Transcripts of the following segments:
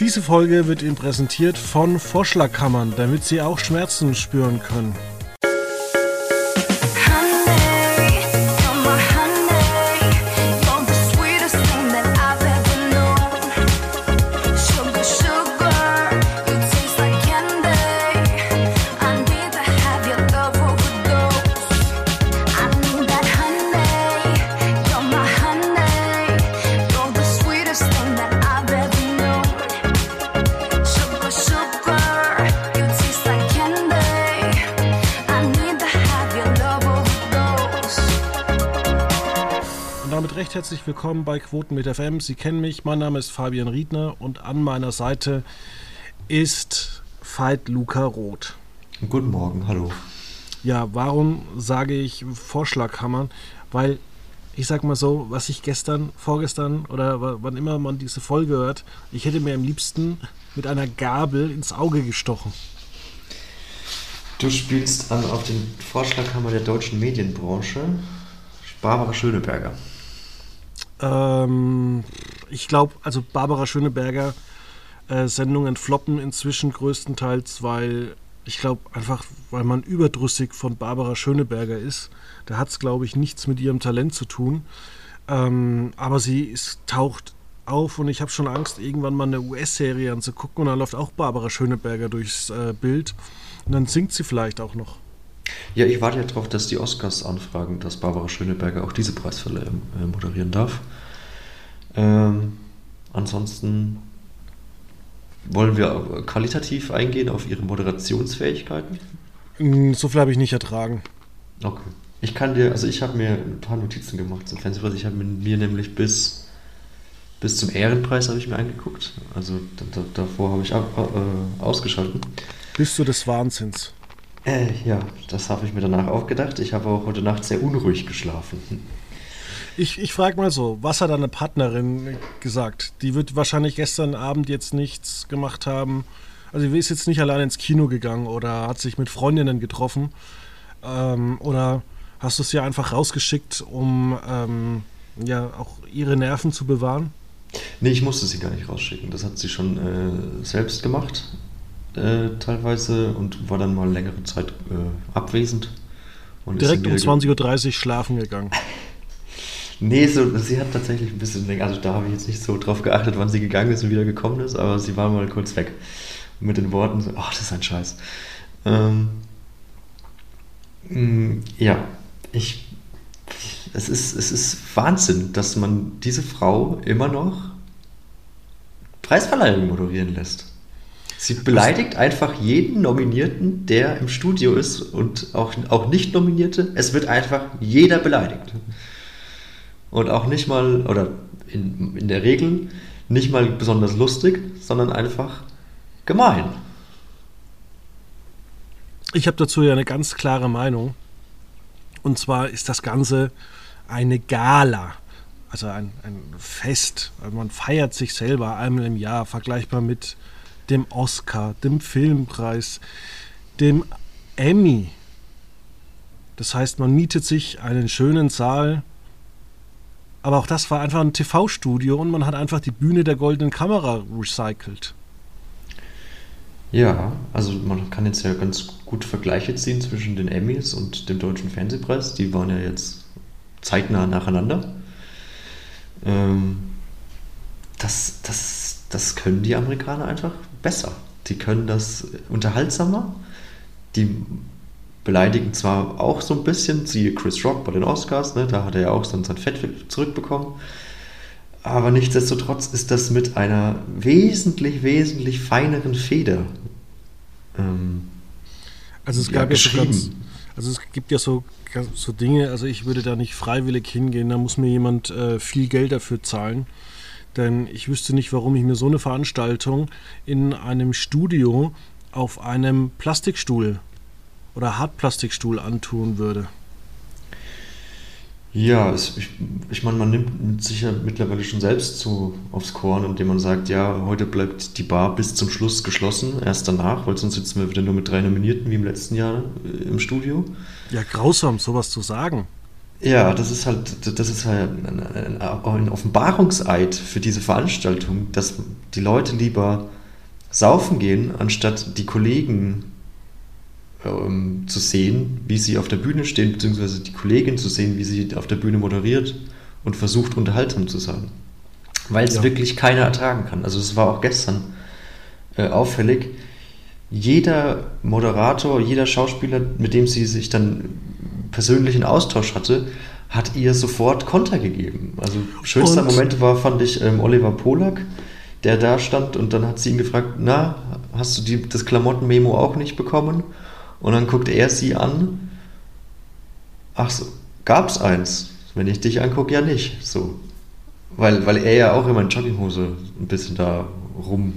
Diese Folge wird Ihnen präsentiert von Vorschlagkammern, damit Sie auch Schmerzen spüren können. Willkommen bei Quoten mit FM. Sie kennen mich, mein Name ist Fabian Riedner und an meiner Seite ist Veit Luca Roth. Guten Morgen, hallo. Ja, warum sage ich Vorschlagkammern? Weil ich sag mal so, was ich gestern, vorgestern oder wann immer man diese Folge hört, ich hätte mir am liebsten mit einer Gabel ins Auge gestochen. Du spielst an auf den Vorschlaghammer der deutschen Medienbranche, Barbara Schöneberger. Ähm, ich glaube, also Barbara Schöneberger äh, Sendungen floppen inzwischen größtenteils, weil ich glaube einfach, weil man überdrüssig von Barbara Schöneberger ist. Da hat es, glaube ich, nichts mit ihrem Talent zu tun. Ähm, aber sie ist, taucht auf und ich habe schon Angst, irgendwann mal eine US-Serie anzugucken und dann läuft auch Barbara Schöneberger durchs äh, Bild und dann singt sie vielleicht auch noch. Ja, ich warte ja darauf, dass die Oscars anfragen, dass Barbara Schöneberger auch diese Preisverleihung äh, moderieren darf. Ähm, ansonsten wollen wir qualitativ eingehen auf ihre Moderationsfähigkeiten. Mm, So viel habe ich nicht ertragen. Okay. Ich kann dir, also ich habe mir ein paar Notizen gemacht zum Fernsehpreis. Ich habe mir, nämlich bis, bis zum Ehrenpreis habe ich mir angeguckt. Also da, da, davor habe ich ab, äh, ausgeschalten. Bist du des Wahnsinns? Äh, ja, das habe ich mir danach auch gedacht. Ich habe auch heute Nacht sehr unruhig geschlafen. Ich, ich frage mal so, was hat deine Partnerin gesagt? Die wird wahrscheinlich gestern Abend jetzt nichts gemacht haben. Also sie ist jetzt nicht allein ins Kino gegangen oder hat sich mit Freundinnen getroffen. Ähm, oder hast du sie einfach rausgeschickt, um ähm, ja auch ihre Nerven zu bewahren? Nee, ich musste sie gar nicht rausschicken. Das hat sie schon äh, selbst gemacht, äh, teilweise, und war dann mal längere Zeit äh, abwesend. Und Direkt um wieder ge- 20.30 Uhr schlafen gegangen. Nee, so, sie hat tatsächlich ein bisschen länger, also da habe ich jetzt nicht so drauf geachtet, wann sie gegangen ist und wieder gekommen ist, aber sie war mal kurz weg. Mit den Worten so, ach, das ist ein Scheiß. Ähm, mh, ja, ich, es ist, es ist Wahnsinn, dass man diese Frau immer noch Preisverleihung moderieren lässt. Sie beleidigt einfach jeden Nominierten, der im Studio ist und auch, auch nicht Nominierte. Es wird einfach jeder beleidigt. Und auch nicht mal, oder in, in der Regel nicht mal besonders lustig, sondern einfach gemein. Ich habe dazu ja eine ganz klare Meinung. Und zwar ist das Ganze eine Gala. Also ein, ein Fest. Also man feiert sich selber einmal im Jahr, vergleichbar mit dem Oscar, dem Filmpreis, dem Emmy. Das heißt, man mietet sich einen schönen Saal. Aber auch das war einfach ein TV-Studio und man hat einfach die Bühne der goldenen Kamera recycelt. Ja, also man kann jetzt ja ganz gut Vergleiche ziehen zwischen den Emmys und dem Deutschen Fernsehpreis. Die waren ja jetzt zeitnah nacheinander. Ähm, das, das, das können die Amerikaner einfach besser. Die können das unterhaltsamer. Die beleidigen zwar auch so ein bisschen, siehe Chris Rock bei den Oscars, ne, da hat er ja auch dann sein Fett zurückbekommen. Aber nichtsdestotrotz ist das mit einer wesentlich, wesentlich feineren Feder ähm, Also es gab ja, so ganz, geschrieben. also es gibt ja so, so Dinge, also ich würde da nicht freiwillig hingehen, da muss mir jemand äh, viel Geld dafür zahlen. Denn ich wüsste nicht, warum ich mir so eine Veranstaltung in einem Studio auf einem Plastikstuhl oder Hartplastikstuhl antun würde. Ja, es, ich, ich meine, man nimmt sich ja mittlerweile schon selbst so aufs Korn, indem man sagt, ja, heute bleibt die Bar bis zum Schluss geschlossen, erst danach, weil sonst sitzen wir wieder nur mit drei Nominierten wie im letzten Jahr äh, im Studio. Ja, grausam, sowas zu sagen. Ja, das ist halt, das ist halt ein, ein, Offenbarungseid für diese Veranstaltung, dass die Leute lieber saufen gehen, anstatt die Kollegen ähm, zu sehen, wie sie auf der Bühne stehen, beziehungsweise die Kollegin zu sehen, wie sie auf der Bühne moderiert und versucht, unterhaltsam zu sein. Weil es Ja. wirklich keiner ertragen kann. Also es war auch gestern äh, auffällig. Jeder Moderator, jeder Schauspieler, mit dem sie sich dann persönlichen Austausch hatte, hat ihr sofort Konter gegeben. Also schönster Und- Moment war, fand ich, ähm, Oliver Polak, der da stand und dann hat sie ihn gefragt, na, hast du die, das Klamottenmemo auch nicht bekommen? Und dann guckt er sie an, ach so, gab's eins? Wenn ich dich angucke, ja nicht. So. Weil, weil er ja auch immer in Jogginghose ein bisschen da rum.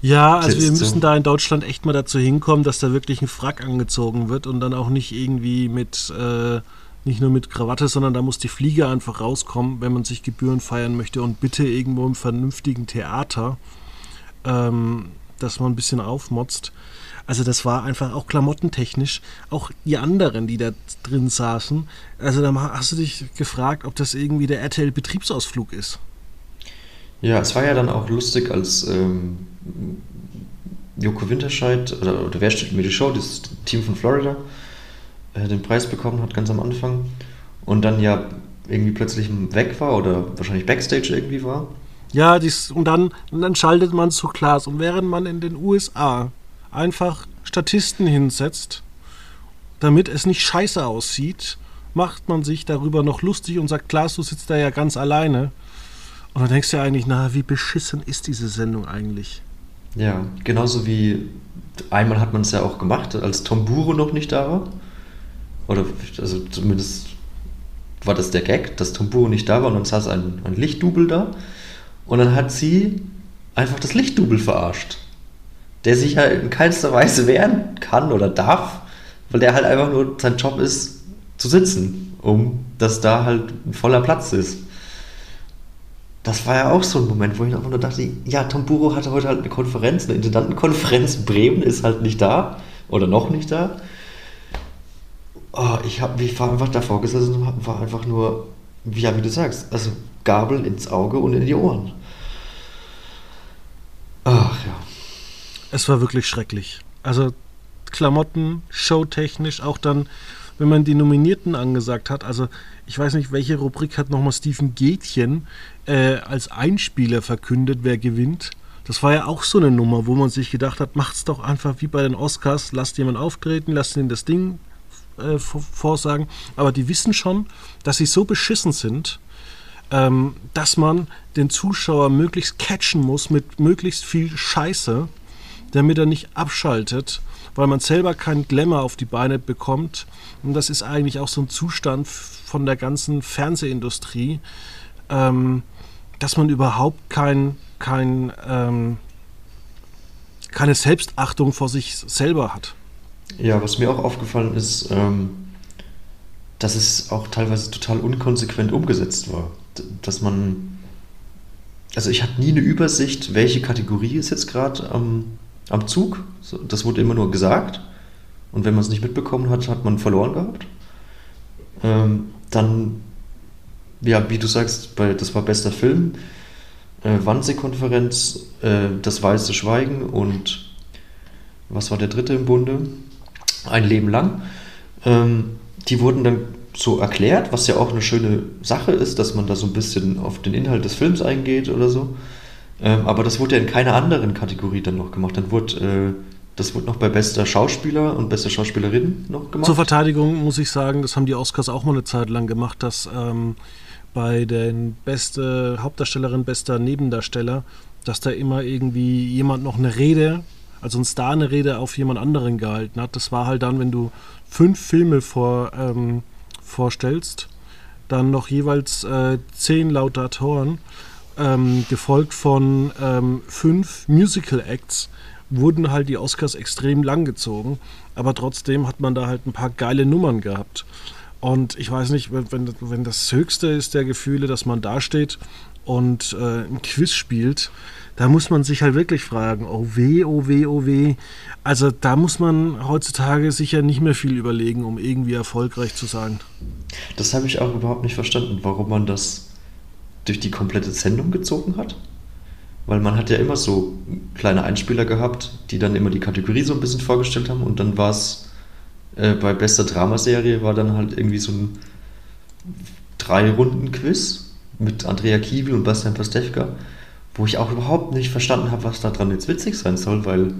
Ja, also wir müssen da in Deutschland echt mal dazu hinkommen, dass da wirklich ein Frack angezogen wird und dann auch nicht irgendwie mit, äh, nicht nur mit Krawatte, sondern da muss die Fliege einfach rauskommen, wenn man sich Gebühren feiern möchte und bitte irgendwo im vernünftigen Theater, ähm, dass man ein bisschen aufmotzt. Also das war einfach auch klamottentechnisch, auch die anderen, die da drin saßen. Also da hast du dich gefragt, ob das irgendwie der RTL-Betriebsausflug ist. Ja, es war ja dann auch lustig, als ähm, Joko Winterscheid, oder, oder wer steht mir die Show, das Team von Florida, äh, den Preis bekommen hat, ganz am Anfang. Und dann ja irgendwie plötzlich weg war oder wahrscheinlich Backstage irgendwie war. Ja, dies, und, dann, und dann schaltet man zu Klaas. Und während man in den USA einfach Statisten hinsetzt, damit es nicht scheiße aussieht, macht man sich darüber noch lustig und sagt, Klaas, du sitzt da ja ganz alleine. Und dann denkst du ja eigentlich, na, wie beschissen ist diese Sendung eigentlich? Ja, genauso wie einmal hat man es ja auch gemacht, als Tomburo noch nicht da war. Oder also zumindest war das der Gag, dass Tomburo nicht da war und dann saß ein, ein Lichtdubel da. Und dann hat sie einfach das Lichtdubel verarscht. Der sich ja in keinster Weise wehren kann oder darf, weil der halt einfach nur sein Job ist, zu sitzen, um dass da halt ein voller Platz ist. Das war ja auch so ein Moment, wo ich einfach nur dachte, ja, Tomburo hatte heute halt eine Konferenz, eine Intendantenkonferenz, Bremen ist halt nicht da oder noch nicht da. Oh, ich, hab, ich war einfach davor gesessen und war einfach nur, ja, wie du sagst, also Gabel ins Auge und in die Ohren. Ach ja. Es war wirklich schrecklich. Also Klamotten, showtechnisch, auch dann, wenn man die Nominierten angesagt hat. Also ich weiß nicht, welche Rubrik hat nochmal Steven Gätchen äh, als Einspieler verkündet, wer gewinnt. Das war ja auch so eine Nummer, wo man sich gedacht hat, macht's doch einfach wie bei den Oscars, lasst jemand auftreten, lasst ihn das Ding äh, vor- vorsagen. Aber die wissen schon, dass sie so beschissen sind, ähm, dass man den Zuschauer möglichst catchen muss mit möglichst viel Scheiße, damit er nicht abschaltet, weil man selber keinen Glamour auf die Beine bekommt. Und das ist eigentlich auch so ein Zustand von der ganzen Fernsehindustrie, ähm, dass man überhaupt kein, kein, ähm, keine Selbstachtung vor sich selber hat. Ja, was mir auch aufgefallen ist, ähm, dass es auch teilweise total unkonsequent umgesetzt war. Dass man. Also ich hatte nie eine Übersicht, welche Kategorie ist jetzt gerade am, am Zug. Das wurde immer nur gesagt. Und wenn man es nicht mitbekommen hat, hat man verloren gehabt. Ähm, dann, ja, wie du sagst, bei, das war bester Film, äh, Wannsee-Konferenz, äh, Das Weiße Schweigen und was war der dritte im Bunde? Ein Leben lang. Ähm, die wurden dann so erklärt, was ja auch eine schöne Sache ist, dass man da so ein bisschen auf den Inhalt des Films eingeht oder so. Ähm, aber das wurde ja in keiner anderen Kategorie dann noch gemacht. Dann wurde, äh, das wurde noch bei bester Schauspieler und bester Schauspielerin noch gemacht. Zur Verteidigung muss ich sagen, das haben die Oscars auch mal eine Zeit lang gemacht, dass ähm, bei den beste Hauptdarstellerin, bester Nebendarsteller, dass da immer irgendwie jemand noch eine Rede, also ein Star eine Rede auf jemand anderen gehalten hat. Das war halt dann, wenn du fünf Filme vor, ähm, vorstellst, dann noch jeweils äh, zehn Laudatoren, ähm, gefolgt von ähm, fünf Musical Acts, wurden halt die Oscars extrem lang gezogen, aber trotzdem hat man da halt ein paar geile Nummern gehabt. Und ich weiß nicht, wenn, wenn, das höchste ist der Gefühle, dass man da steht und äh, ein Quiz spielt, da muss man sich halt wirklich fragen, oh weh, oh weh, oh weh. Also da muss man heutzutage sicher nicht mehr viel überlegen, um irgendwie erfolgreich zu sein. Das habe ich auch überhaupt nicht verstanden, warum man das durch die komplette Sendung gezogen hat. Weil man hat ja immer so kleine Einspieler gehabt, die dann immer die Kategorie so ein bisschen vorgestellt haben und dann war es äh, bei bester Dramaserie war dann halt irgendwie so ein Drei-Runden-Quiz mit Andrea Kiewel und Bastian Pastewka, wo ich auch überhaupt nicht verstanden habe, was da dran jetzt witzig sein soll, weil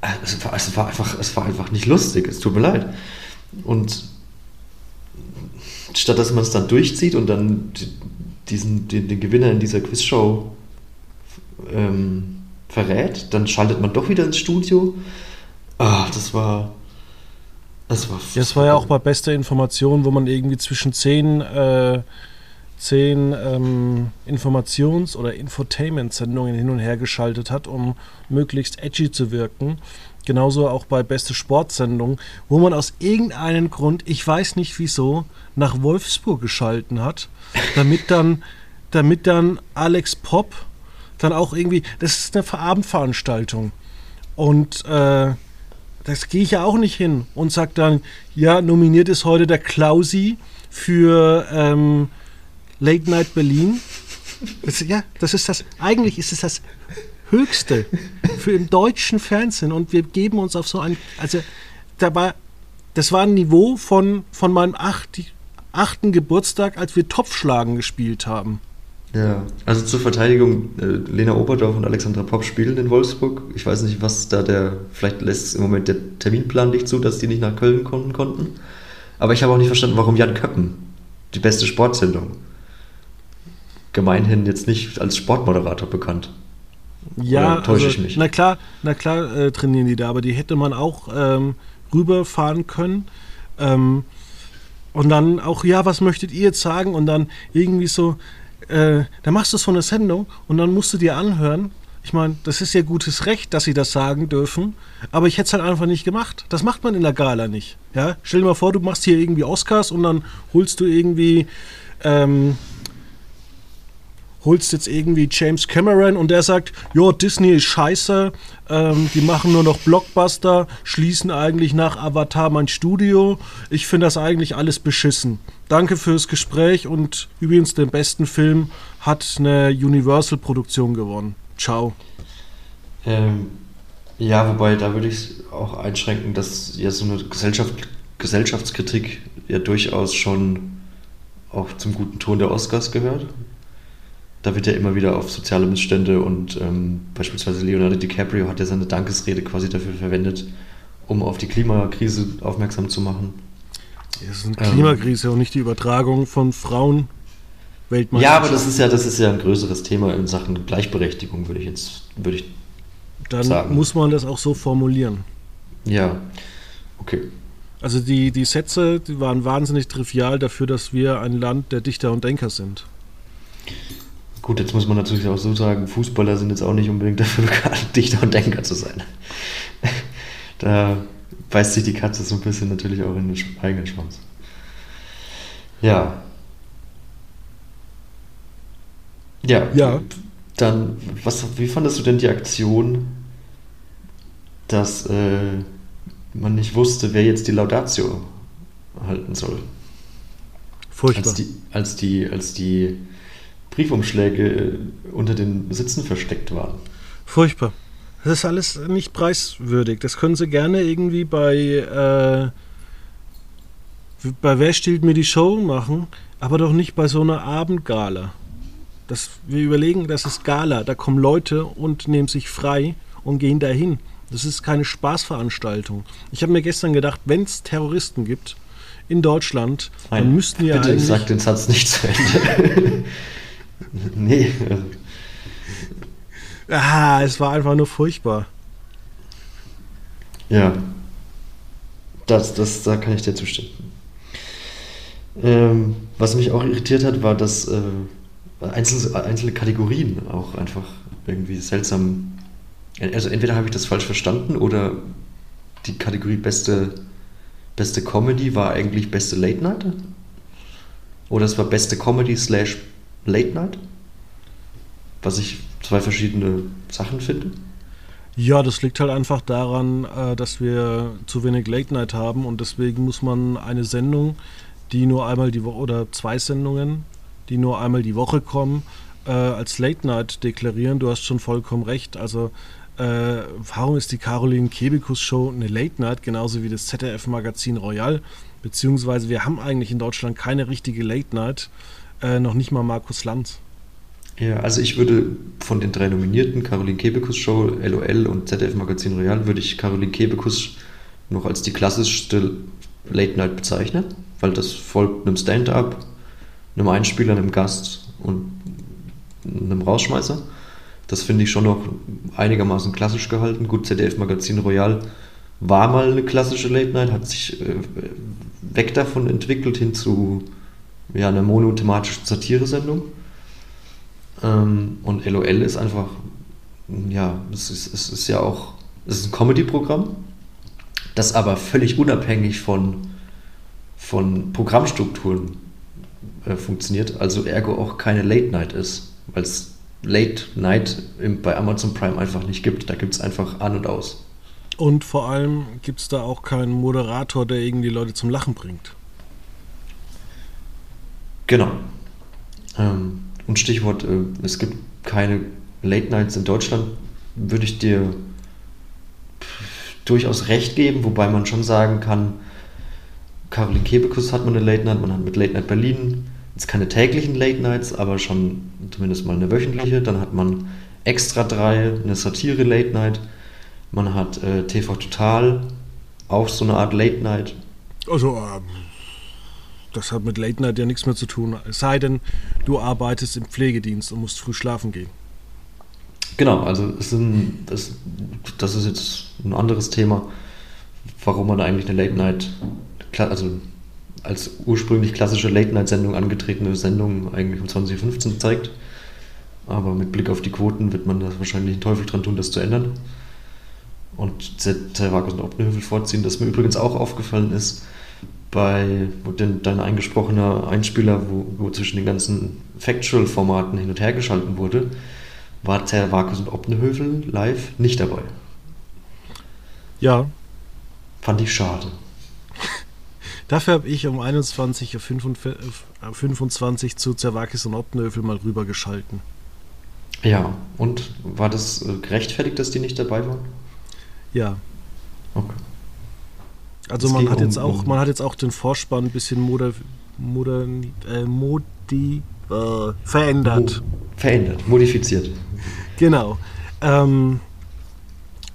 äh, es war, es war, einfach, es war einfach nicht lustig, es tut mir leid. Und statt dass man es dann durchzieht und dann die- diesen, den, den Gewinner in dieser Quizshow ähm, verrät, dann schaltet man doch wieder ins Studio. Ah, das war. Das war. Das war ja auch bei bester Information, wo man irgendwie zwischen zehn, äh, zehn ähm, Informations- oder Infotainment-Sendungen hin und her geschaltet hat, um möglichst edgy zu wirken. Genauso auch bei beste Sportsendung, wo man aus irgendeinem Grund, ich weiß nicht wieso, nach Wolfsburg geschalten hat, damit dann, damit dann Alex Popp dann auch irgendwie, das ist eine Abendveranstaltung. Und äh, das gehe ich ja auch nicht hin und sag dann, ja, nominiert ist heute der Klausi für ähm, Late Night Berlin. Das, ja, das ist das, eigentlich ist es das Höchste für im deutschen Fernsehen und wir geben uns auf so ein, also da war, das war ein Niveau von, von meinem acht, achten Geburtstag, als wir Topfschlagen gespielt haben. Ja, also zur Verteidigung, äh, Lena Oberdorf und Alexandra Popp spielen in Wolfsburg. Ich weiß nicht, was da der, vielleicht lässt im Moment der Terminplan nicht zu, dass die nicht nach Köln kommen konnten. Aber ich habe auch nicht verstanden, warum Jan Köppen, die beste Sportsendung, gemeinhin jetzt nicht als Sportmoderator bekannt. Ja, täusche also, ich mich? na klar, na klar äh, trainieren die da, aber die hätte man auch ähm, rüberfahren können. Ähm, und dann auch, ja, was möchtet ihr jetzt sagen? Und dann irgendwie so, äh, da machst du so eine Sendung und dann musst du dir anhören. Ich meine, das ist ja gutes Recht, dass sie das sagen dürfen, aber ich hätte es halt einfach nicht gemacht. Das macht man in der Gala nicht. Ja? Stell dir mal vor, du machst hier irgendwie Oscars und dann holst du irgendwie ähm, holst jetzt irgendwie James Cameron und der sagt, ja, Disney ist scheiße, ähm, die machen nur noch Blockbuster, schließen eigentlich nach Avatar mein Studio. Ich finde das eigentlich alles beschissen. Danke fürs Gespräch und übrigens den besten Film hat eine Universal-Produktion gewonnen. Ciao. Ähm, ja, wobei da würde ich auch einschränken, dass ja so eine Gesellschaft, Gesellschaftskritik ja durchaus schon auch zum guten Ton der Oscars gehört. Da wird ja immer wieder auf soziale Missstände und ähm, beispielsweise Leonardo DiCaprio hat ja seine Dankesrede quasi dafür verwendet, um auf die Klimakrise aufmerksam zu machen. Das ist eine Klimakrise und nicht die Übertragung von Frauen. Ja, aber das ist ja, das ist ja ein größeres Thema in Sachen Gleichberechtigung, würde ich jetzt, würde ich, Dann sagen. muss man das auch so formulieren. ja, okay. Also die, die Sätze, die waren wahnsinnig trivial dafür, dass wir ein Land der Dichter und Denker sind. Gut, jetzt muss man natürlich auch so sagen, Fußballer sind jetzt auch nicht unbedingt dafür bekannt, Dichter und Denker zu sein. Da beißt sich die Katze so ein bisschen natürlich auch in den eigenen Schwanz. Ja. Ja. Ja. Dann, was, wie fandest du denn die Aktion, dass äh, man nicht wusste, wer jetzt die Laudatio halten soll? Furchtbar. Als die, als die, als die Briefumschläge äh, unter den Sitzen versteckt waren. Furchtbar. Das ist alles nicht preiswürdig. Das können Sie gerne irgendwie bei, äh, bei Wer stiehlt mir die Show machen, aber doch nicht bei so einer Abendgala. Das, wir überlegen, das ist Gala. Da kommen Leute und nehmen sich frei und gehen dahin. Das ist keine Spaßveranstaltung. Ich habe mir gestern gedacht, wenn es Terroristen gibt in Deutschland, dann müssten ja bitte eigentlich... sag den Satz nicht zu Ende. nee, Ah, es war einfach nur furchtbar. ja. Das, das, da kann ich dir zustimmen. Ähm, was mich auch irritiert hat, war, dass äh, einzelne, einzelne Kategorien auch einfach irgendwie seltsam. Also entweder habe ich das falsch verstanden oder die Kategorie beste, beste Comedy war eigentlich beste Late Night. Oder es war beste Comedy slash Late Night. Was ich zwei verschiedene Sachen finde? Ja, das liegt halt einfach daran, äh, dass wir zu wenig Late Night haben und deswegen muss man eine Sendung, die nur einmal die Woche oder zwei Sendungen, die nur einmal die Woche kommen, äh, als Late Night deklarieren. Du hast schon vollkommen recht. Also äh, warum ist die Caroline Kebekus Show eine Late Night, genauso wie das ZDF Magazin Royal? Beziehungsweise wir haben eigentlich in Deutschland keine richtige Late Night, äh, noch nicht mal Markus Lanz. Ja, also ich würde von den drei Nominierten, Caroline Kebekus Show, LOL und ZDF Magazin Royal, würde ich Caroline Kebekus noch als die klassischste Late Night bezeichnen, weil das folgt einem Stand-up, einem Einspieler, einem Gast und einem Rausschmeißer. Das finde ich schon noch einigermaßen klassisch gehalten. Gut, ZDF Magazin Royal war mal eine klassische Late Night, hat sich äh, weg davon entwickelt hin zu ja, einer monothematischen Satire-Sendung. Ähm, und LOL ist einfach, ja, es ist, es ist ja auch, es ist ein Comedy-Programm, das aber völlig unabhängig von, von Programmstrukturen äh, funktioniert, also ergo auch keine Late Night ist, weil es Late Night im, bei Amazon Prime einfach nicht gibt. Da gibt es einfach an und aus. Und vor allem gibt es da auch keinen Moderator, der irgendwie Leute zum Lachen bringt. Genau. Ähm, und Stichwort, äh, es gibt keine Late Nights in Deutschland, würde ich dir durchaus recht geben, wobei man schon sagen kann, Caroline Kebekus hat man eine Late Night, man hat mit Late Night Berlin jetzt keine täglichen Late Nights, aber schon zumindest mal eine wöchentliche. Dann hat man Extra 3, eine Satire Late Night. Man hat äh, TV Total, auch so eine Art Late Night. Also, ähm, das hat mit Late Night ja nichts mehr zu tun. Es sei denn, du arbeitest im Pflegedienst und musst früh schlafen gehen. Genau, also es sind, das, das ist jetzt ein anderes Thema, warum man eigentlich eine Late Night, also als ursprünglich klassische Late Night Sendung angetretene Sendung eigentlich um 2015 zeigt. Aber mit Blick auf die Quoten wird man da wahrscheinlich einen Teufel dran tun, das zu ändern. Und Zervakos und Oppenhövel vorziehen, das mir übrigens auch aufgefallen ist, bei wo denn dein eingesprochener Einspieler, wo, wo zwischen den ganzen Factual-Formaten hin und her geschalten wurde, war Zervakos und Oppenhövel live nicht dabei. Ja, Fand ich schade. dafür habe ich um 21.25 Uhr 25 zu Zerwakis und Optenöfel mal rübergeschalten. Ja, und war das äh, gerechtfertigt, dass die nicht dabei waren? Ja, Okay. Also man hat um- jetzt auch, um- man hat jetzt auch den Vorspann ein bisschen moder, modern, äh, modi, äh, verändert. Mo- Verändert, modifiziert. Genau. Ähm,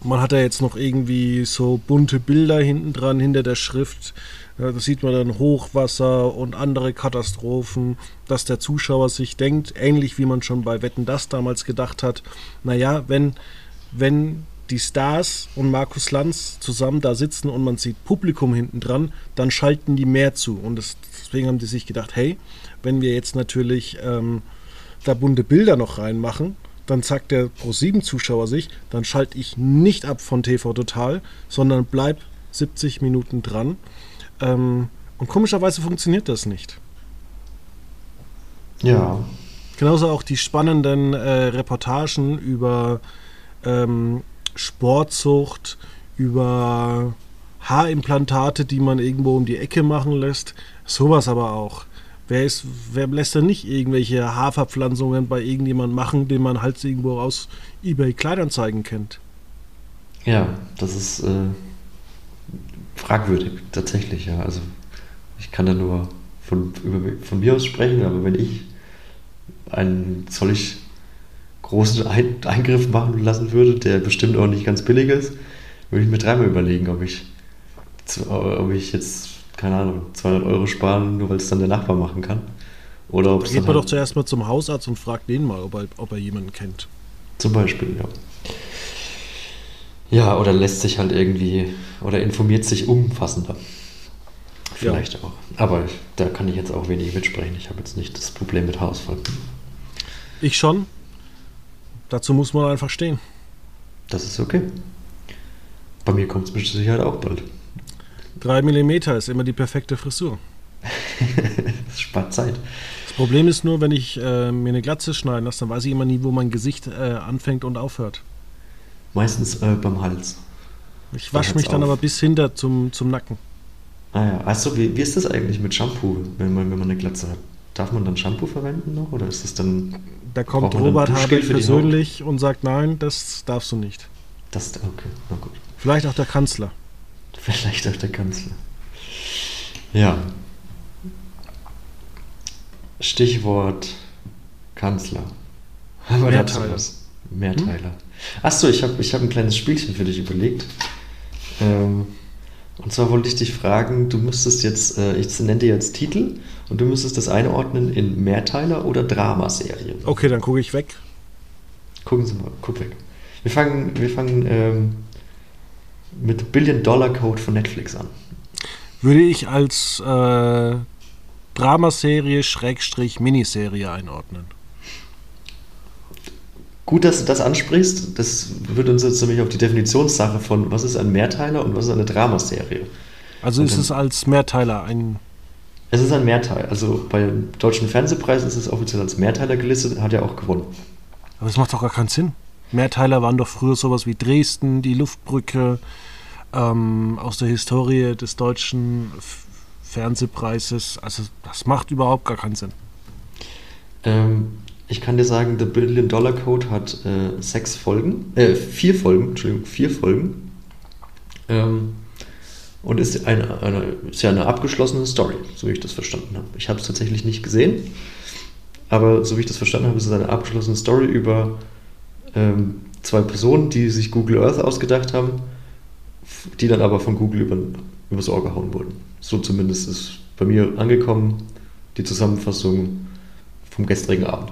man hat da jetzt noch irgendwie so bunte Bilder hinten dran, hinter der Schrift. Ja, da sieht man dann Hochwasser und andere Katastrophen, dass der Zuschauer sich denkt, ähnlich wie man schon bei Wetten das damals gedacht hat, naja, wenn, wenn die Stars und Markus Lanz zusammen da sitzen und man sieht Publikum hinten dran, dann schalten die mehr zu. Und das, deswegen haben die sich gedacht, hey, wenn wir jetzt natürlich ähm, da bunte Bilder noch reinmachen, dann sagt der Pro7-Zuschauer sich, dann schalte ich nicht ab von TV Total, sondern bleib 70 Minuten dran. Ähm, und komischerweise funktioniert das nicht. Ja, Genauso auch die spannenden äh, Reportagen über ähm, Sportzucht, über Haarimplantate, die man irgendwo um die Ecke machen lässt. Sowas aber auch. Wer, ist, wer lässt denn nicht irgendwelche Haarverpflanzungen bei irgendjemandem machen, den man halt irgendwo aus eBay Kleinanzeigen kennt? ja, das ist äh, fragwürdig, tatsächlich, ja. Also ich kann da nur von, über, von mir aus sprechen, aber wenn ich einen solch großen Ein Eingriff machen lassen würde, der bestimmt auch nicht ganz billig ist, würde ich mir dreimal überlegen, ob ich, ob ich jetzt, keine Ahnung, 200 Euro sparen, nur weil es dann der Nachbar machen kann. Oder ob Da geht man halt- doch zuerst mal zum Hausarzt und fragt den mal, ob er, ob er jemanden kennt. Zum Beispiel, ja. Ja, oder lässt sich halt irgendwie, oder informiert sich umfassender. Vielleicht auch. Aber da kann ich jetzt auch wenig mitsprechen. Ich habe jetzt nicht das Problem mit Haarausfall. Ich schon. Dazu muss man einfach stehen. Das ist okay. Bei mir kommt es mit Sicherheit auch bald. 3 mm ist immer die perfekte Frisur. Das spart Zeit. Das Problem ist nur, wenn ich äh, mir eine Glatze schneiden lasse, dann weiß ich immer nie, wo mein Gesicht äh, anfängt und aufhört. Meistens äh, beim Hals. Ich wasche mich dann auf. aber bis hinter zum, zum Nacken. Ah ja, also wie, wie ist das eigentlich mit Shampoo, wenn man, wenn man eine Glatze hat? Darf man dann Shampoo verwenden noch oder ist das dann Da kommt dann Robert Habeck persönlich und sagt, nein, das darfst du nicht. das? Okay, na gut. Vielleicht auch der Kanzler. Vielleicht auch der Kanzler. Ja. Stichwort Kanzler. Haben wir dazu was? Mehrteiler. Achso, ich habe ich hab ein kleines Spielchen für dich überlegt. Ähm, und zwar wollte ich dich fragen, du müsstest jetzt, äh, ich nenne dir jetzt Titel und du müsstest das einordnen in Mehrteiler oder Dramaserie. Okay, dann gucke ich weg. Gucken Sie mal, guck weg. Wir fangen, wir fangen ähm, mit Billion Dollar Code von Netflix an. Würde ich als äh, Dramaserie Schrägstrich Miniserie einordnen. Gut, dass du das ansprichst. Das wird uns jetzt nämlich auf die Definitionssache von, was ist ein Mehrteiler und was ist eine Dramaserie. Also Und ist dann- es als Mehrteiler ein. Es ist ein Mehrteil. Also beim Deutschen Fernsehpreis ist es offiziell als Mehrteiler gelistet, hat er auch gewonnen. Aber das macht doch gar keinen Sinn. Mehrteiler waren doch früher sowas wie Dresden, die Luftbrücke, ähm, aus der Historie des deutschen Fernsehpreises. Also das macht überhaupt gar keinen Sinn. Ähm, ich kann dir sagen, The Billion Dollar Code hat äh, sechs Folgen, äh, vier Folgen, Entschuldigung, vier Folgen. Ähm, und ist, eine, eine, ist ja eine abgeschlossene Story, so wie ich das verstanden habe. Ich habe es tatsächlich nicht gesehen, aber so wie ich das verstanden habe, ist es eine abgeschlossene Story über ähm, zwei Personen, die sich Google Earth ausgedacht haben, die dann aber von Google über, übers Ohr gehauen wurden. So zumindest ist bei mir angekommen die Zusammenfassung vom gestrigen Abend.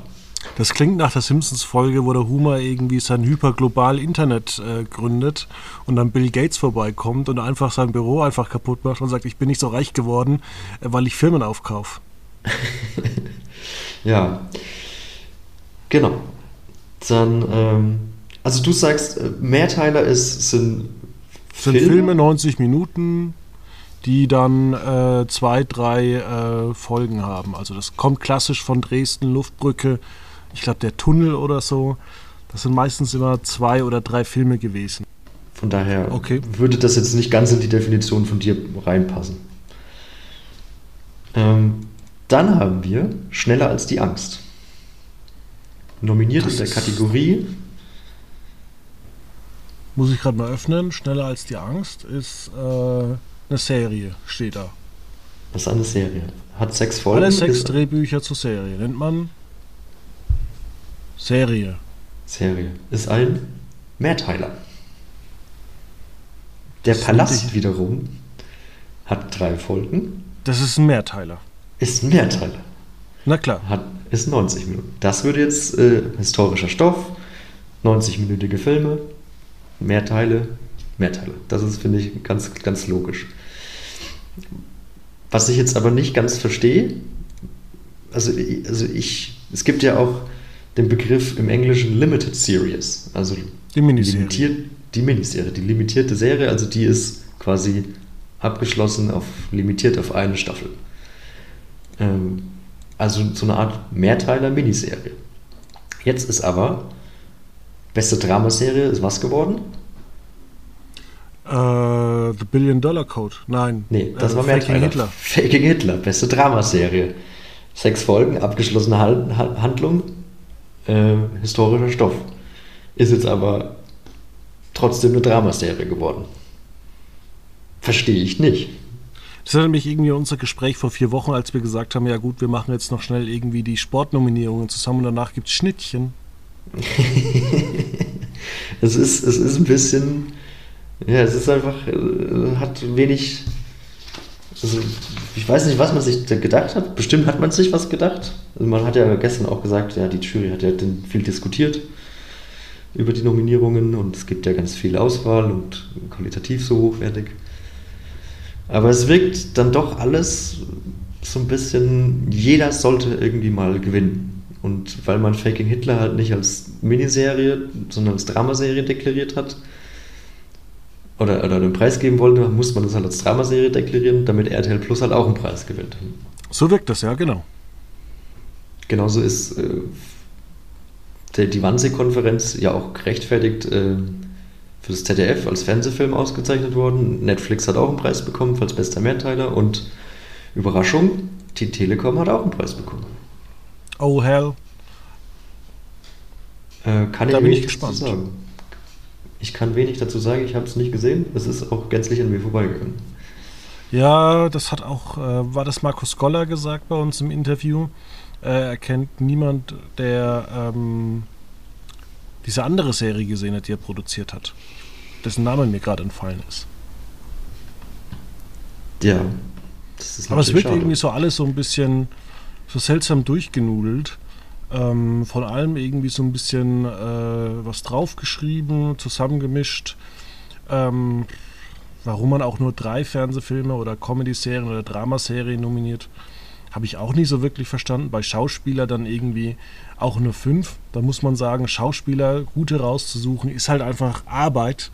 Das klingt nach der Simpsons-Folge, wo der Humor irgendwie sein hyperglobal Internet äh, gründet und dann Bill Gates vorbeikommt und einfach sein Büro einfach kaputt macht und sagt, ich bin nicht so reich geworden, äh, weil ich Firmen aufkaufe. Ja, genau. Dann, ähm, also du sagst, äh, Mehrteiler ist, sind, sind Filme, 90 Minuten, die dann äh, zwei, drei äh, Folgen haben. Also das kommt klassisch von Dresden, Luftbrücke, ich glaube der Tunnel oder so. Das sind meistens immer zwei oder drei Filme gewesen. Von daher Okay. würde das jetzt nicht ganz in die Definition von dir reinpassen. Ähm, dann haben wir Schneller als die Angst. Nominiert Das in der Kategorie Muss ich gerade mal öffnen. Schneller als die Angst ist äh, eine Serie, steht da. Das ist eine Serie. Hat sechs Folgen. Alle sechs Drehbücher zur Serie. Nennt man Serie. Serie. Ist ein Mehrteiler. Der Das Palast wiederum hat drei Folgen. Das ist ein Mehrteiler. Ist ein Mehrteiler. Na klar. Hat, ist 90 Minuten. Das würde jetzt äh, historischer Stoff, 90-minütige Filme, Mehrteile, Mehrteile. Das ist, finde ich, ganz, ganz logisch. Was ich jetzt aber nicht ganz verstehe, also, also ich, es gibt ja auch den Begriff im Englischen Limited Series, also Die Miniserie. limitiert, die Miniserie, die limitierte Serie, also die ist quasi abgeschlossen auf, limitiert auf eine Staffel. Ähm, also so eine Art Mehrteiler-Miniserie. Jetzt ist aber beste Dramaserie ist was geworden? Äh, The Billion Dollar Code. Nein. Nee, das äh, war Faking Mehrteiler. Hitler. Faking Hitler, beste Dramaserie. Sechs Folgen, abgeschlossene Handlung, äh, historischer Stoff. Ist jetzt aber trotzdem eine Dramaserie geworden. Verstehe ich nicht. Das erinnert mich irgendwie an unser Gespräch vor vier Wochen, als wir gesagt haben, ja gut, wir machen jetzt noch schnell irgendwie die Sportnominierungen zusammen und danach gibt es Schnittchen. Es ist, es ist ein bisschen, ja, es ist einfach, äh, hat wenig, also ich weiß nicht, was man sich da gedacht hat. Bestimmt hat man sich was gedacht. Also man hat ja gestern auch gesagt, ja, die Jury hat ja viel diskutiert über die Nominierungen und es gibt ja ganz viel Auswahl und qualitativ so hochwertig. Aber es wirkt dann doch alles so ein bisschen, jeder sollte irgendwie mal gewinnen. Und weil man Faking Hitler halt nicht als Miniserie, sondern als Dramaserie deklariert hat, oder, oder einen Preis geben wollte, muss man das halt als Dramaserie deklarieren, damit RTL Plus halt auch einen Preis gewinnt. So wirkt das, ja, genau. Genauso ist äh, der, die Wannsee-Konferenz ja auch gerechtfertigt äh, für das ZDF als Fernsehfilm ausgezeichnet worden. Netflix hat auch einen Preis bekommen als bester Mehrteiler und Überraschung, die Telekom hat auch einen Preis bekommen. Oh hell. Äh, kann Da ich bin ich gespannt. sagen. Ich kann wenig dazu sagen, ich habe es nicht gesehen. Es ist auch gänzlich an mir vorbeigegangen. Ja, das hat auch, äh, war das Markus Goller gesagt bei uns im Interview. Äh, er kennt niemand, der ähm, diese andere Serie gesehen hat, die er produziert hat. Dessen Name mir gerade entfallen ist. Ja, das ist Aber es wird schade. irgendwie so alles so ein bisschen so seltsam durchgenudelt. Ähm, von allem irgendwie so ein bisschen äh, was draufgeschrieben, zusammengemischt. Ähm, warum man auch nur drei Fernsehfilme oder Comedy-Serien oder Dramaserien nominiert, habe ich auch nicht so wirklich verstanden. Bei Schauspieler dann irgendwie auch nur fünf. Da muss man sagen, Schauspieler gute rauszusuchen, ist halt einfach Arbeit.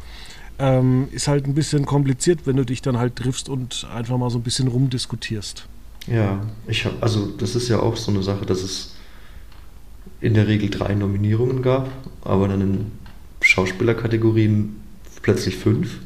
Ähm, ist halt ein bisschen kompliziert, wenn du dich dann halt triffst und einfach mal so ein bisschen rumdiskutierst. Ja, ich habe, also das ist ja auch so eine Sache, dass es in der Regel drei Nominierungen gab, aber dann in Schauspielerkategorien plötzlich fünf.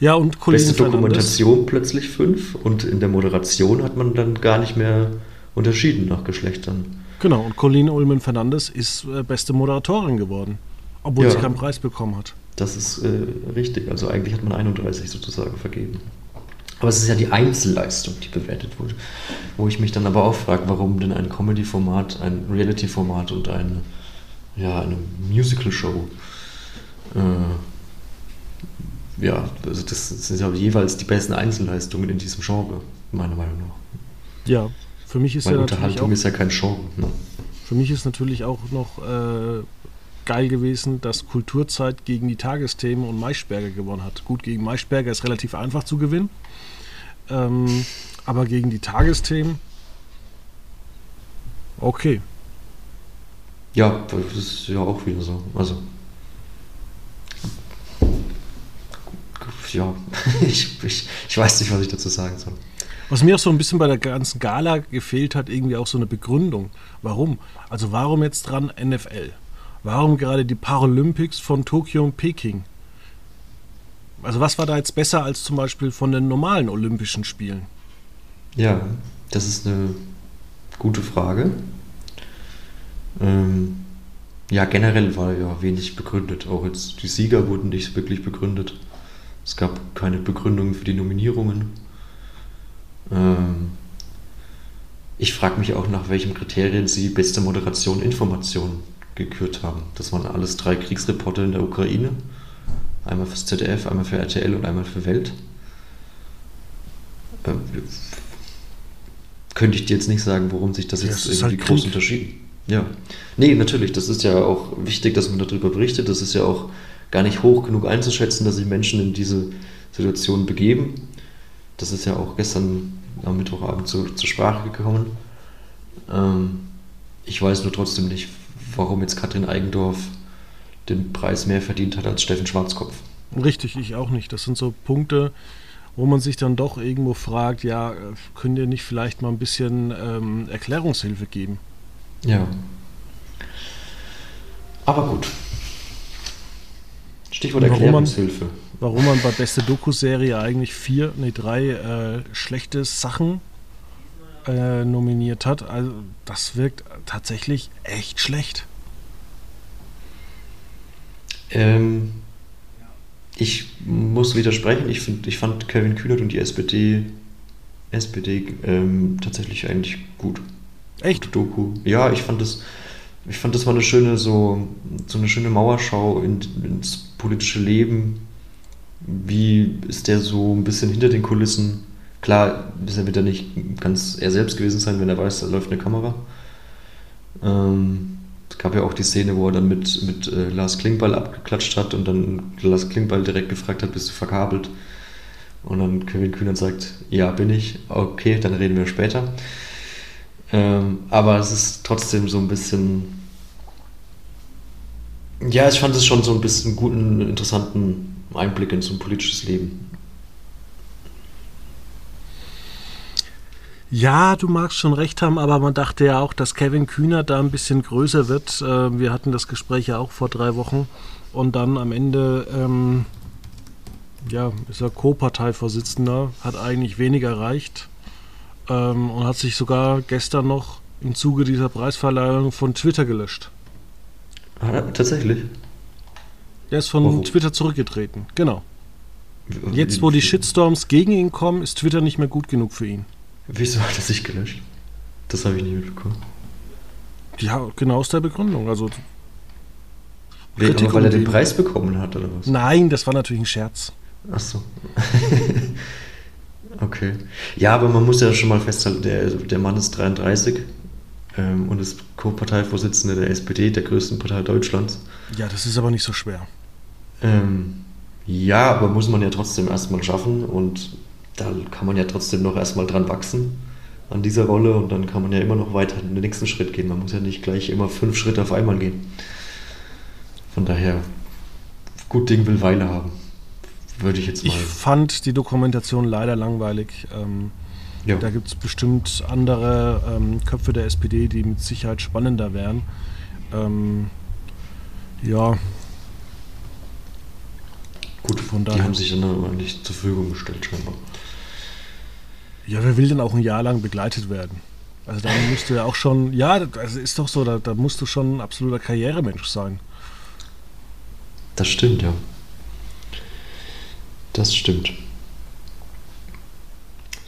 Ja, und Colin Beste Fernandes. Dokumentation plötzlich fünf und in der Moderation hat man dann gar nicht mehr unterschieden nach Geschlechtern. Genau, und Colleen Ulmen Fernandes ist äh, beste Moderatorin geworden, obwohl Ja. sie keinen Preis bekommen hat. Das ist äh, richtig, also eigentlich hat man 31 sozusagen vergeben. Aber es ist ja die Einzelleistung, die bewertet wurde. Wo ich mich dann aber auch frage, warum denn ein Comedy-Format, ein Reality-Format und ein, ja, eine Musical-Show, äh, ja, also das sind ja jeweils die besten Einzelleistungen in diesem Genre, meiner Meinung nach. Ja, für mich ist Weil ja Unterhaltung auch, ist ja kein Genre. Ne? für mich ist natürlich auch noch äh, geil gewesen, dass Kulturzeit gegen die Tagesthemen und Maischberger gewonnen hat. Gut, gegen Maischberger ist relativ einfach zu gewinnen, ähm, aber gegen die Tagesthemen, okay. Ja, das ist ja auch wieder so. Also. Ja, ich, ich, ich weiß nicht, was ich dazu sagen soll. Was mir auch so ein bisschen bei der ganzen Gala gefehlt hat, irgendwie auch so eine Begründung. Warum? Also warum jetzt dran NFL? Warum gerade die Paralympics von Tokio und Peking? Also was war da jetzt besser als zum Beispiel von den normalen Olympischen Spielen? Ja, das ist eine gute Frage. Ähm, ja, generell war ja wenig begründet. Auch jetzt die Sieger wurden nicht wirklich begründet. Es gab keine Begründung für die Nominierungen. Ähm, ich frage mich auch, nach welchen Kriterien sie beste Moderation Information gekürt haben. Das waren alles drei Kriegsreporter in der Ukraine. Einmal fürs ZDF, einmal für RTL und einmal für Welt. Äh, könnte ich dir jetzt nicht sagen, warum sich das Ja, jetzt irgendwie halt groß Krieg. unterschieden. Ja. Nee, natürlich, das ist ja auch wichtig, dass man darüber berichtet. Das ist ja auch gar nicht hoch genug einzuschätzen, dass sich Menschen in diese Situation begeben. Das ist ja auch gestern am Mittwochabend zu, zur Sprache gekommen. Ähm, ich weiß nur trotzdem nicht, warum jetzt Katrin Eigendorf den Preis mehr verdient hat als Steffen Schwarzkopf. Richtig, ich auch nicht. Das sind so Punkte, wo man sich dann doch irgendwo fragt, ja, könnt ihr nicht vielleicht mal ein bisschen ähm, Erklärungshilfe geben? Ja. Aber gut. Stichwort Warum man- Erklärungshilfe. Warum man bei beste Doku-Serie eigentlich vier, nee, drei äh, schlechte Sachen äh, nominiert hat. Also das wirkt tatsächlich echt schlecht. Ähm, ich muss widersprechen. Ich, find, ich fand Kevin Kühnert und die SPD, SPD ähm, tatsächlich eigentlich gut. Echt? Doku. Ja, ich fand das, ich fand das war eine schöne, so, so eine schöne Mauerschau in, ins politische Leben. Wie ist der so ein bisschen hinter den Kulissen? Klar, bisher wird er nicht ganz er selbst gewesen sein, wenn er weiß, da läuft eine Kamera. Ähm, es gab ja auch die Szene, wo er dann mit, mit äh, Lars Klingbeil abgeklatscht hat und dann Lars Klingbeil direkt gefragt hat, bist du verkabelt? Und dann Kevin Kühnert sagt, ja, bin ich. Okay, dann reden wir später. Ähm, aber es ist trotzdem so ein bisschen. Ja, ich fand es schon so ein bisschen guten, interessanten Einblick in so ein politisches Leben. Ja, du magst schon recht haben, aber man dachte ja auch, dass Kevin Kühner da ein bisschen größer wird. Äh, wir hatten das Gespräch ja auch vor drei Wochen. Und dann am Ende, ähm, ja, ist er Co-Parteivorsitzender, hat eigentlich weniger erreicht ähm, und hat sich sogar gestern noch im Zuge dieser Preisverleihung von Twitter gelöscht. Ah, tatsächlich. Er ist von Warum? Twitter zurückgetreten. Genau. Jetzt, wo die Shitstorms gegen ihn kommen, ist Twitter nicht mehr gut genug für ihn. Wieso hat er sich gelöscht? Das habe ich nicht mitbekommen. Ja, genau aus der Begründung. Also, Weil, Kritik weil er den Preis bekommen hat, oder was? nein, das war natürlich ein Scherz. Ach so. okay. Ja, aber man muss ja schon mal festhalten, der, der Mann ist 33 ähm, und ist Co-Parteivorsitzender der SPD, der größten Partei Deutschlands. Ja, das ist aber nicht so schwer. Ähm, ja, aber muss man ja trotzdem erstmal schaffen und da kann man ja trotzdem noch erstmal dran wachsen an dieser Rolle und dann kann man ja immer noch weiter den nächsten Schritt gehen. Man muss ja nicht gleich immer fünf Schritte auf einmal gehen. Von daher, gut Ding will Weile haben. Würde ich jetzt mal. Ich fand die Dokumentation leider langweilig. Ähm, ja. da gibt es bestimmt andere ähm, Köpfe der SPD, die mit Sicherheit spannender wären. Ähm, ja, Gut, Von die daher- haben sich dann aber nicht zur Verfügung gestellt, scheinbar. Ja, wer will denn auch ein Jahr lang begleitet werden? Also da musst du ja auch schon, ja, das ist doch so, da, da musst du schon ein absoluter Karrieremensch sein. Das stimmt, ja. Das stimmt.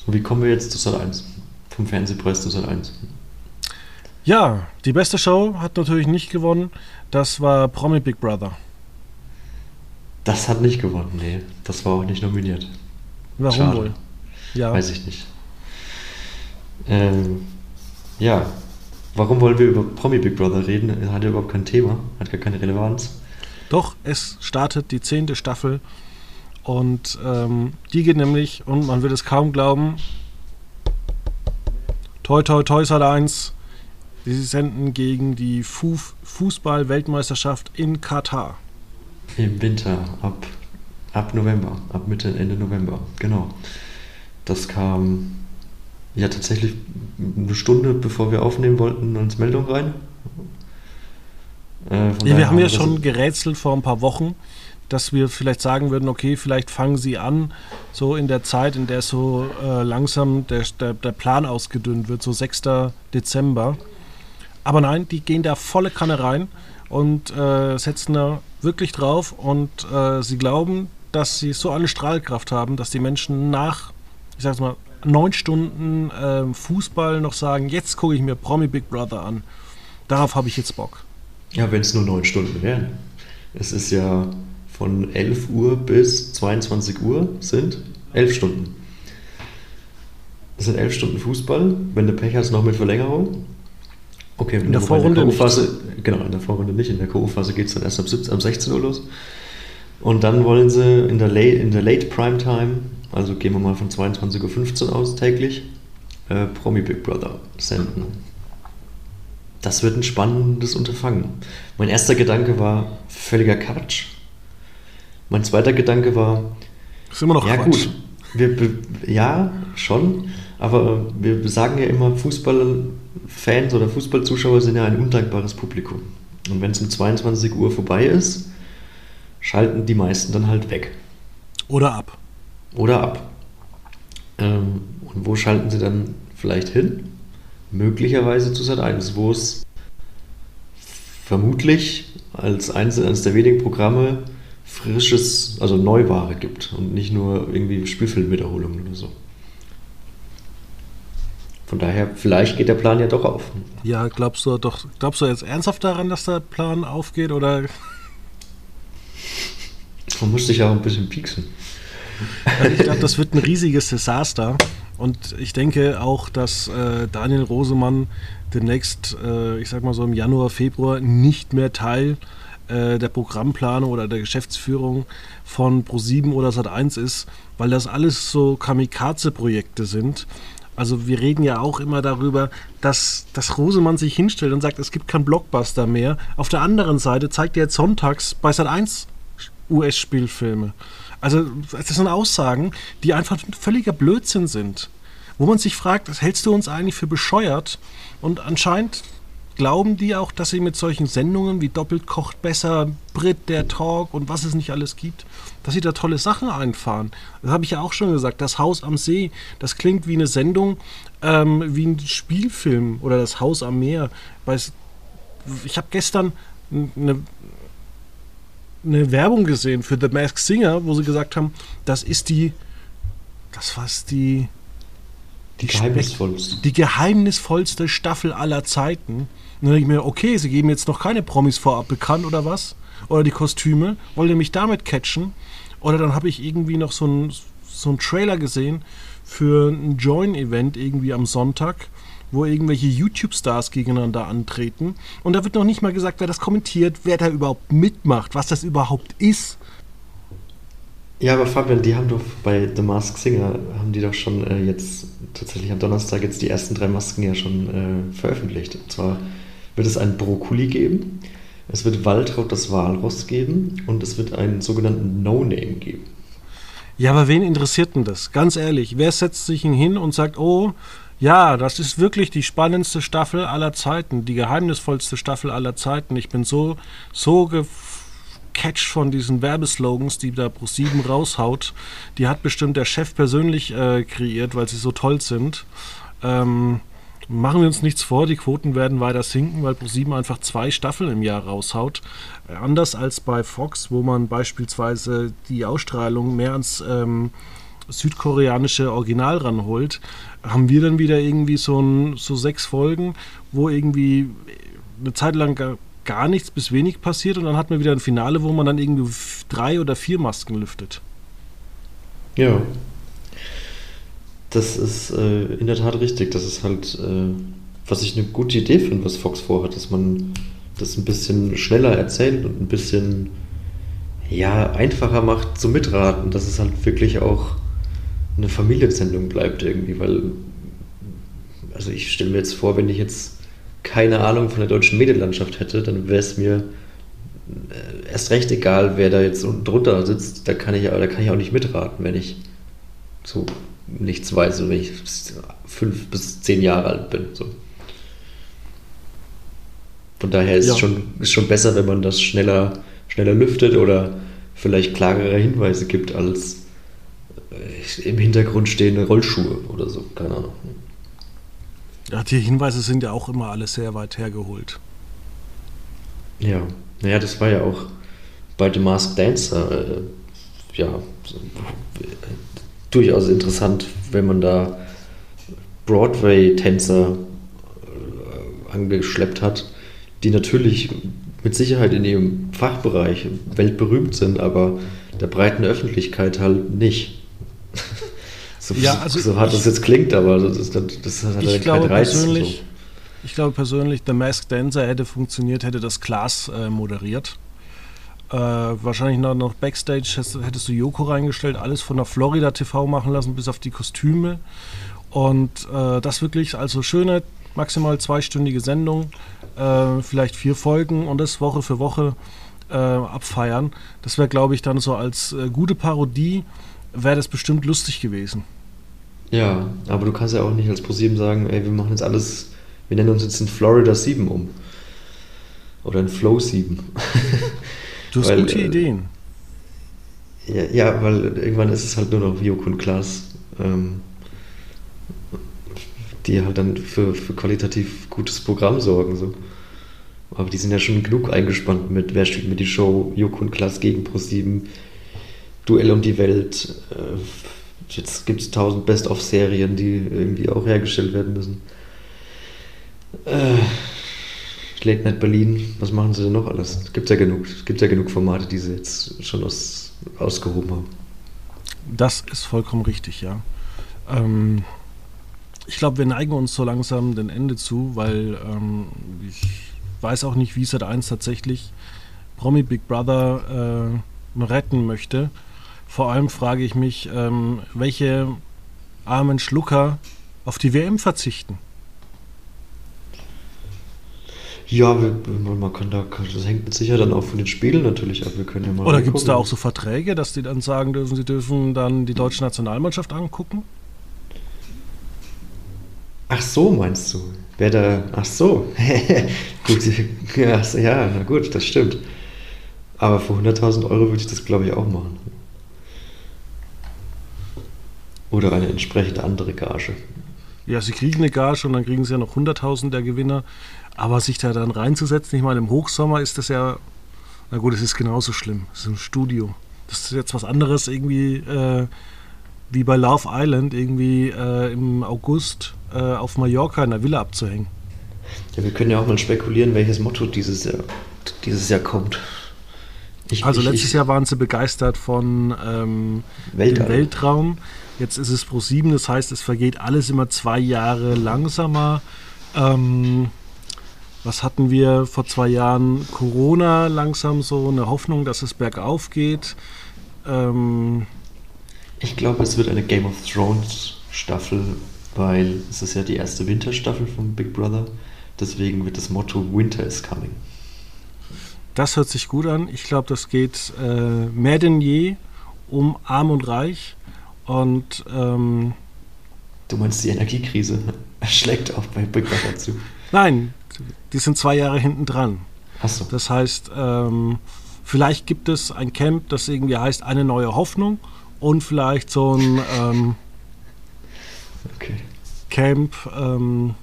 So, wie kommen wir jetzt zu Sat 1? Vom Fernsehpreis zu Sat 1. Ja, die beste Show hat natürlich nicht gewonnen. Das war Promi Big Brother. Das hat nicht gewonnen, nee. Das war auch nicht nominiert. Warum Schade. wohl? Ja. Weiß ich nicht. Ähm, ja, warum wollen wir über Promi Big Brother reden? Hat ja überhaupt kein Thema, hat gar keine Relevanz. Doch, es startet die zehnte Staffel und ähm, die geht nämlich, und man wird es kaum glauben, Toi Toi Toi Sat 1, sie senden gegen die Fu Fußball-Weltmeisterschaft in Katar. Im Winter, ab, ab November, ab Mitte, Ende November, genau. Das kam ja tatsächlich eine Stunde bevor wir aufnehmen wollten, uns Meldung rein. Äh, Ja, wir haben ja schon gerätselt vor ein paar Wochen, dass wir vielleicht sagen würden, okay, vielleicht fangen sie an, so in der Zeit, in der so äh, langsam der, der, der Plan ausgedünnt wird, so 6. Dezember. Aber nein, die gehen da volle Kanne rein und äh, setzen da wirklich drauf und äh, sie glauben, dass sie so eine Strahlkraft haben, dass die Menschen nach, ich sag's mal, neun Stunden äh, Fußball noch sagen, jetzt gucke ich mir Promi Big Brother an. Darauf habe ich jetzt Bock. Ja, wenn es nur neun Stunden wären. Es ist ja von 11 Uhr bis 22 Uhr sind elf Stunden. Es sind elf Stunden Fußball, wenn du Pech hast, noch mit Verlängerung. Okay, In der Vorrunde nicht. K.O.-Phase, genau, in der Vorrunde nicht. In der K.O.-Phase geht es dann erst ab, 17, ab 16 Uhr los. Und dann wollen sie in der Late, in der Late Prime Time, also gehen wir mal von 22.15 Uhr aus täglich, äh, Promi Big Brother senden. Das wird ein spannendes Unterfangen. Mein erster Gedanke war völliger Quatsch. Mein zweiter Gedanke war, Ist immer noch ja Quatsch. gut, wir, ja schon, aber wir sagen ja immer, Fußballfans oder Fußballzuschauer sind ja ein undankbares Publikum. Und wenn es um 22 Uhr vorbei ist, schalten die meisten dann halt weg Oder ab. Oder ab. Ähm, und wo schalten sie dann vielleicht hin? Möglicherweise zu Sat 1, wo es vermutlich als eines, eines der wenigen Programme frisches, also Neuware gibt und nicht nur irgendwie Spielfilmwiederholungen oder so. Von daher, vielleicht geht der Plan ja doch auf. Ja, glaubst du doch, glaubst du jetzt ernsthaft daran, dass der Plan aufgeht oder Man muss sich ja auch ein bisschen pieksen. Also ich glaube, das wird ein riesiges Desaster. Und ich denke auch, dass äh, Daniel Rosemann demnächst, äh, ich sag mal so im Januar, Februar, nicht mehr Teil äh, der Programmplanung oder der Geschäftsführung von Pro7 oder Sat1 ist, weil das alles so Kamikaze-Projekte sind. Also wir reden ja auch immer darüber, dass, dass Rosemann sich hinstellt und sagt, es gibt keinen Blockbuster mehr. Auf der anderen Seite zeigt er jetzt sonntags bei Sat1 US-Spielfilme. Also das sind Aussagen, die einfach völliger Blödsinn sind. wo man sich fragt, hältst du uns eigentlich für bescheuert? Und anscheinend glauben die auch, dass sie mit solchen Sendungen wie Doppelt kocht besser, Brit, der Talk und was es nicht alles gibt, dass sie da tolle Sachen einfahren. Das habe ich ja auch schon gesagt. Das Haus am See, das klingt wie eine Sendung, ähm, wie ein Spielfilm oder das Haus am Meer. Ich habe gestern eine, eine Werbung gesehen für The Masked Singer, wo sie gesagt haben, das ist die, das war's die, Die geheimnisvollste. die geheimnisvollste Staffel aller Zeiten. Und dann denke ich mir, okay, sie geben jetzt noch keine Promis vorab bekannt oder was? Oder die Kostüme, wollen die mich damit catchen? Oder dann habe ich irgendwie noch so einen so einen Trailer gesehen für ein Join-Event irgendwie am Sonntag, wo irgendwelche YouTube-Stars gegeneinander antreten. Und da wird noch nicht mal gesagt, wer das kommentiert, wer da überhaupt mitmacht, was das überhaupt ist. Ja, aber Fabian, die haben doch bei The Masked Singer, haben die doch schon äh, jetzt tatsächlich am Donnerstag jetzt die ersten drei Masken ja schon äh, veröffentlicht. Und zwar wird es einen Brokkoli geben, es wird Waltraud das Walross geben und es wird einen sogenannten No-Name geben. Ja, aber wen interessiert denn das? Ganz ehrlich, wer setzt sich hin und sagt, oh, ja, das ist wirklich die spannendste Staffel aller Zeiten, die geheimnisvollste Staffel aller Zeiten. Ich bin so, so gecatcht von diesen Werbeslogans, die da Pro7 raushaut. Die hat bestimmt der Chef persönlich äh, kreiert, weil sie so toll sind. Ähm, machen wir uns nichts vor, die Quoten werden weiter sinken, weil Pro7 einfach zwei Staffeln im Jahr raushaut. Äh, anders als bei Fox, wo man beispielsweise die Ausstrahlung mehr ans ähm, südkoreanische Original ranholt, haben wir dann wieder irgendwie so, ein, so sechs Folgen, wo irgendwie eine Zeit lang gar, gar nichts bis wenig passiert und dann hat man wieder ein Finale, wo man dann irgendwie drei oder vier Masken lüftet. Ja. Das ist äh, in der Tat richtig. Das ist halt, äh, was ich eine gute Idee finde, was Fox vorhat, dass man das ein bisschen schneller erzählt und ein bisschen ja, einfacher macht zum Mitraten, dass es halt wirklich auch eine Familiensendung bleibt irgendwie, weil also ich stelle mir jetzt vor, wenn ich jetzt keine Ahnung von der deutschen Medienlandschaft hätte, dann wäre es mir äh, erst recht egal, wer da jetzt unten drunter sitzt. Da kann ich, da kann ich auch nicht mitraten, wenn ich so nichts weiß und wenn ich fünf bis zehn Jahre alt bin. So. Von daher ist Ja. es schon, ist schon besser, wenn man das schneller, schneller lüftet oder vielleicht klarere Hinweise gibt als im Hintergrund stehende Rollschuhe oder so. Keine Ahnung. Ja, die Hinweise sind ja auch immer alle sehr weit hergeholt. Ja, naja, das war ja auch bei The Masked Dancer äh, ja äh, durchaus interessant, wenn man da Broadway-Tänzer äh, angeschleppt hat, die natürlich mit Sicherheit in ihrem Fachbereich weltberühmt sind, aber der breiten Öffentlichkeit halt nicht. so, Ja, also so hart ich- das jetzt klingt, aber das, ist, das hat Ich halt glaube Reiz. persönlich, so. ich glaube persönlich, The Masked Dancer hätte funktioniert, hätte das Glas äh, moderiert. Äh, wahrscheinlich noch, noch Backstage hättest, hättest du Joko reingestellt, alles von der Florida TV machen lassen, bis auf die Kostüme. Und äh, das wirklich, also schöne, maximal zweistündige Sendung, äh, vielleicht vier Folgen und das Woche für Woche äh, abfeiern. Das wäre, glaube ich, dann so als äh, gute Parodie, wäre das bestimmt lustig gewesen. Ja, aber du kannst ja auch nicht als ProSieben sagen, ey, wir machen jetzt alles, wir nennen uns jetzt in Florida 7 um. Oder in Flow 7. Du hast Weil, gute äh, Ideen. ja, ja, weil irgendwann ist es halt nur noch Joko und Klaas, ähm, die halt dann für, für qualitativ gutes Programm sorgen. So. Aber die sind ja schon genug eingespannt mit Wer steht mit die Show, Joko und Klaas gegen ProSieben, Duell um die Welt. Äh, jetzt gibt es tausend Best-of-Serien, die irgendwie auch hergestellt werden müssen. Äh, Late Night Berlin, was machen sie denn noch alles? Es gibt ja genug, es gibt ja genug Formate, die sie jetzt schon aus, ausgehoben haben. Das ist vollkommen richtig, ja. Ähm, ich glaube, wir neigen uns so langsam dem Ende zu, weil ähm, ich weiß auch nicht, wie Sat 1 tatsächlich Promi Big Brother äh, retten möchte. Vor allem frage ich mich, ähm, welche armen Schlucker auf die WM verzichten. Ja, man kann da, das hängt mit Sicherheit dann auch von den Spielen natürlich ab. Wir können ja mal Oder gibt es da auch so Verträge, dass die dann sagen dürfen, sie dürfen dann die deutsche Nationalmannschaft angucken? Ach so, meinst du? Wer da. Ach so. gut, ja, ja, na gut, das stimmt. Aber für 100.000 Euro würde ich das, glaube ich, auch machen. Oder eine entsprechende andere Gage. Ja, sie kriegen eine Gage und dann kriegen sie ja noch 100.000 der Gewinner. Aber sich da dann reinzusetzen, ich meine, im Hochsommer ist das ja, na gut, es ist genauso schlimm. Es ist ein Studio. Das ist jetzt was anderes irgendwie äh, wie bei Love Island, irgendwie äh, im August äh, auf Mallorca in der Villa abzuhängen. Ja, wir können ja auch mal spekulieren, welches Motto dieses Jahr, dieses Jahr kommt. Ich, Also ich- letztes ich- Jahr waren sie begeistert von ähm, Weltall. dem Weltraum. Jetzt ist es Pro 7, das heißt, es vergeht alles immer zwei Jahre langsamer. Ähm, was hatten wir vor zwei Jahren? Corona langsam so, eine Hoffnung, dass es bergauf geht. Ähm, Ich glaube, es wird eine Game of Thrones Staffel, weil es ist ja die erste Winterstaffel von Big Brother. Deswegen wird das Motto Winter is coming. Das hört sich gut an. Ich glaube, das geht äh, mehr denn je um Arm und Reich. Und ähm, Du meinst, die Energiekrise schlägt auch bei Big Brother zu. nein, die sind zwei Jahre hinten dran. Achso. Das heißt, ähm, vielleicht gibt es ein Camp, das irgendwie heißt eine neue Hoffnung und vielleicht so ein ähm, Okay. Camp. Ähm,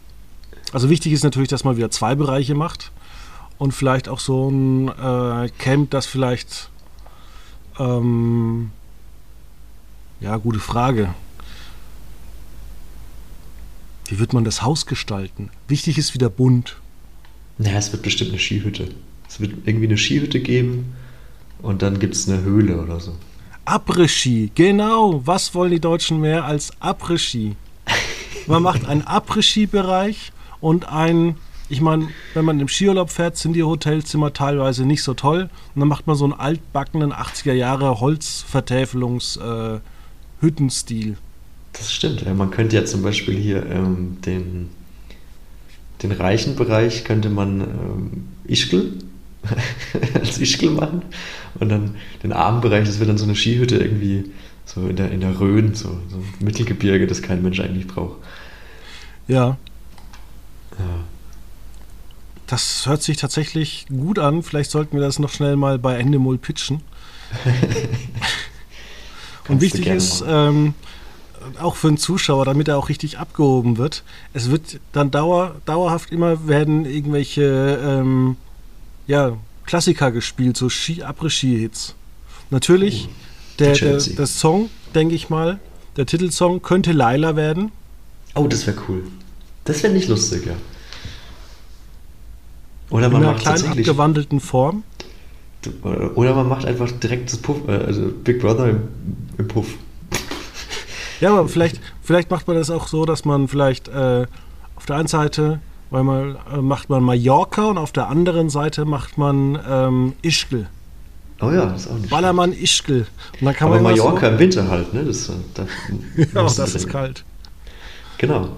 also wichtig ist natürlich, dass man wieder zwei Bereiche macht und vielleicht auch so ein äh, Camp, das vielleicht ähm, ja, gute Frage. Wie wird man das Haus gestalten? Wichtig ist wieder bunt. Naja, es wird bestimmt eine Skihütte. Es wird irgendwie eine Skihütte geben und dann gibt es eine Höhle oder so. Après-Ski, genau. Was wollen die Deutschen mehr als Après-Ski? Man macht einen Après-Ski-Bereich und ein, ich meine, wenn man im Skiurlaub fährt, sind die Hotelzimmer teilweise nicht so toll. Und dann macht man so einen altbackenen 80er Jahre Holzvertäfelungs-Hüttenstil. Das stimmt. Ja, man könnte ja zum Beispiel hier ähm, den, den reichen Bereich könnte man ähm, Ischgl als Ischgl machen und dann den armen Bereich, das wird dann so eine Skihütte irgendwie so in der, in der Rhön, so, so ein Mittelgebirge, das kein Mensch eigentlich braucht. ja, Ja. Das hört sich tatsächlich gut an. Vielleicht sollten wir das noch schnell mal bei Endemol pitchen. Und wichtig ist, ähm, auch für den Zuschauer, damit er auch richtig abgehoben wird, es wird dann dauer, dauerhaft immer werden irgendwelche ähm, ja, Klassiker gespielt, so Ski, Après-Ski-Hits. Natürlich, der, der, Chelsea. der Song, denke ich mal, der Titelsong könnte Laila werden. Oh, das wäre cool. Das wäre nicht lustig, ja. Oder In man einer macht kleinen abgewandelten Form. Oder man macht einfach direkt das Puff, äh, also Big Brother im, im Puff. Ja, aber vielleicht, vielleicht macht man das auch so, dass man vielleicht äh, auf der einen Seite weil man, äh, macht man Mallorca und auf der anderen Seite macht man ähm, Ischgl. Oh ja, das ist auch nicht Ballermann Ischgl. Und dann kann Aber man Mallorca im Winter halt, ne? Das, äh, da So, ja, muss das ist kalt. Genau.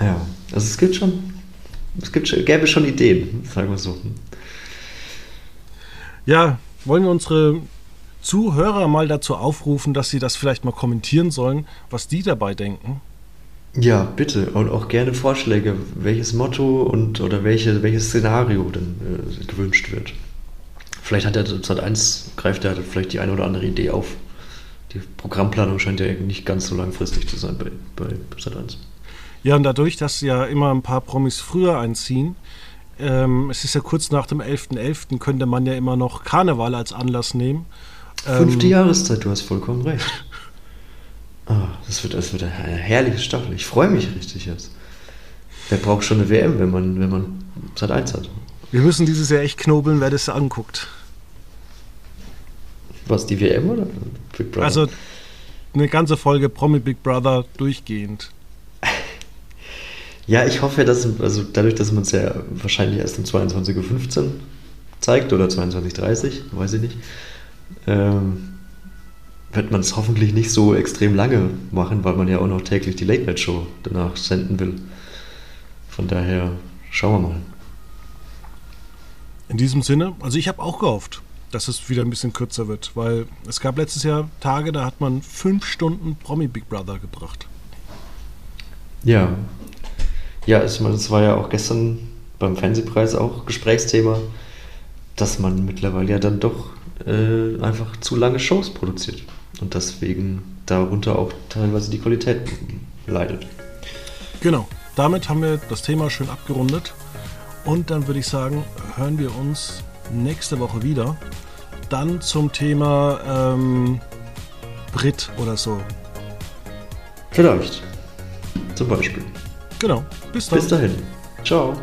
Ja, also es gibt schon, es gibt, gäbe schon Ideen, sagen wir so. Ja, wollen wir unsere Zuhörer mal dazu aufrufen, dass sie das vielleicht mal kommentieren sollen, was die dabei denken? Ja, bitte. Und auch gerne Vorschläge, welches Motto und oder welche, welches Szenario denn äh, gewünscht wird. Vielleicht hat der Sat 1 greift er vielleicht die eine oder andere Idee auf. Die Programmplanung scheint ja nicht ganz so langfristig zu sein bei, bei Sat 1. Ja, und dadurch, dass ja immer ein paar Promis früher einziehen, ähm, es ist ja kurz nach dem 11.11., könnte man ja immer noch Karneval als Anlass nehmen. Fünfte Ähm, Jahreszeit, du hast vollkommen recht. Ah, das, wird, das wird eine herrliche Staffel. Ich freue mich richtig jetzt. Wer braucht schon eine WM, wenn man, wenn man Sat 1 hat? Wir müssen dieses Jahr echt knobeln, wer das anguckt. Was, die WM oder Big Brother? Also eine ganze Folge Promi Big Brother durchgehend. Ja, ich hoffe, dass, also dadurch, dass man es ja wahrscheinlich erst um 22.15 Uhr zeigt oder 22.30 Uhr, weiß ich nicht, ähm, wird man es hoffentlich nicht so extrem lange machen, weil man ja auch noch täglich die Late Night Show danach senden will. Von daher schauen wir mal. In diesem Sinne, also ich habe auch gehofft, dass es wieder ein bisschen kürzer wird, weil es gab letztes Jahr Tage, da hat man fünf Stunden Promi Big Brother gebracht. Ja. Ja, ich meine, es war ja auch gestern beim Fernsehpreis auch Gesprächsthema, dass man mittlerweile ja dann doch äh, einfach zu lange Shows produziert. Und deswegen darunter auch teilweise die Qualität leidet. Genau. Damit haben wir das Thema schön abgerundet. Und dann würde ich sagen, hören wir uns nächste Woche wieder. Dann zum Thema ähm, Brit oder so. Vielleicht. Zum Beispiel. Genau. Bis dann. Bis dahin. Ciao.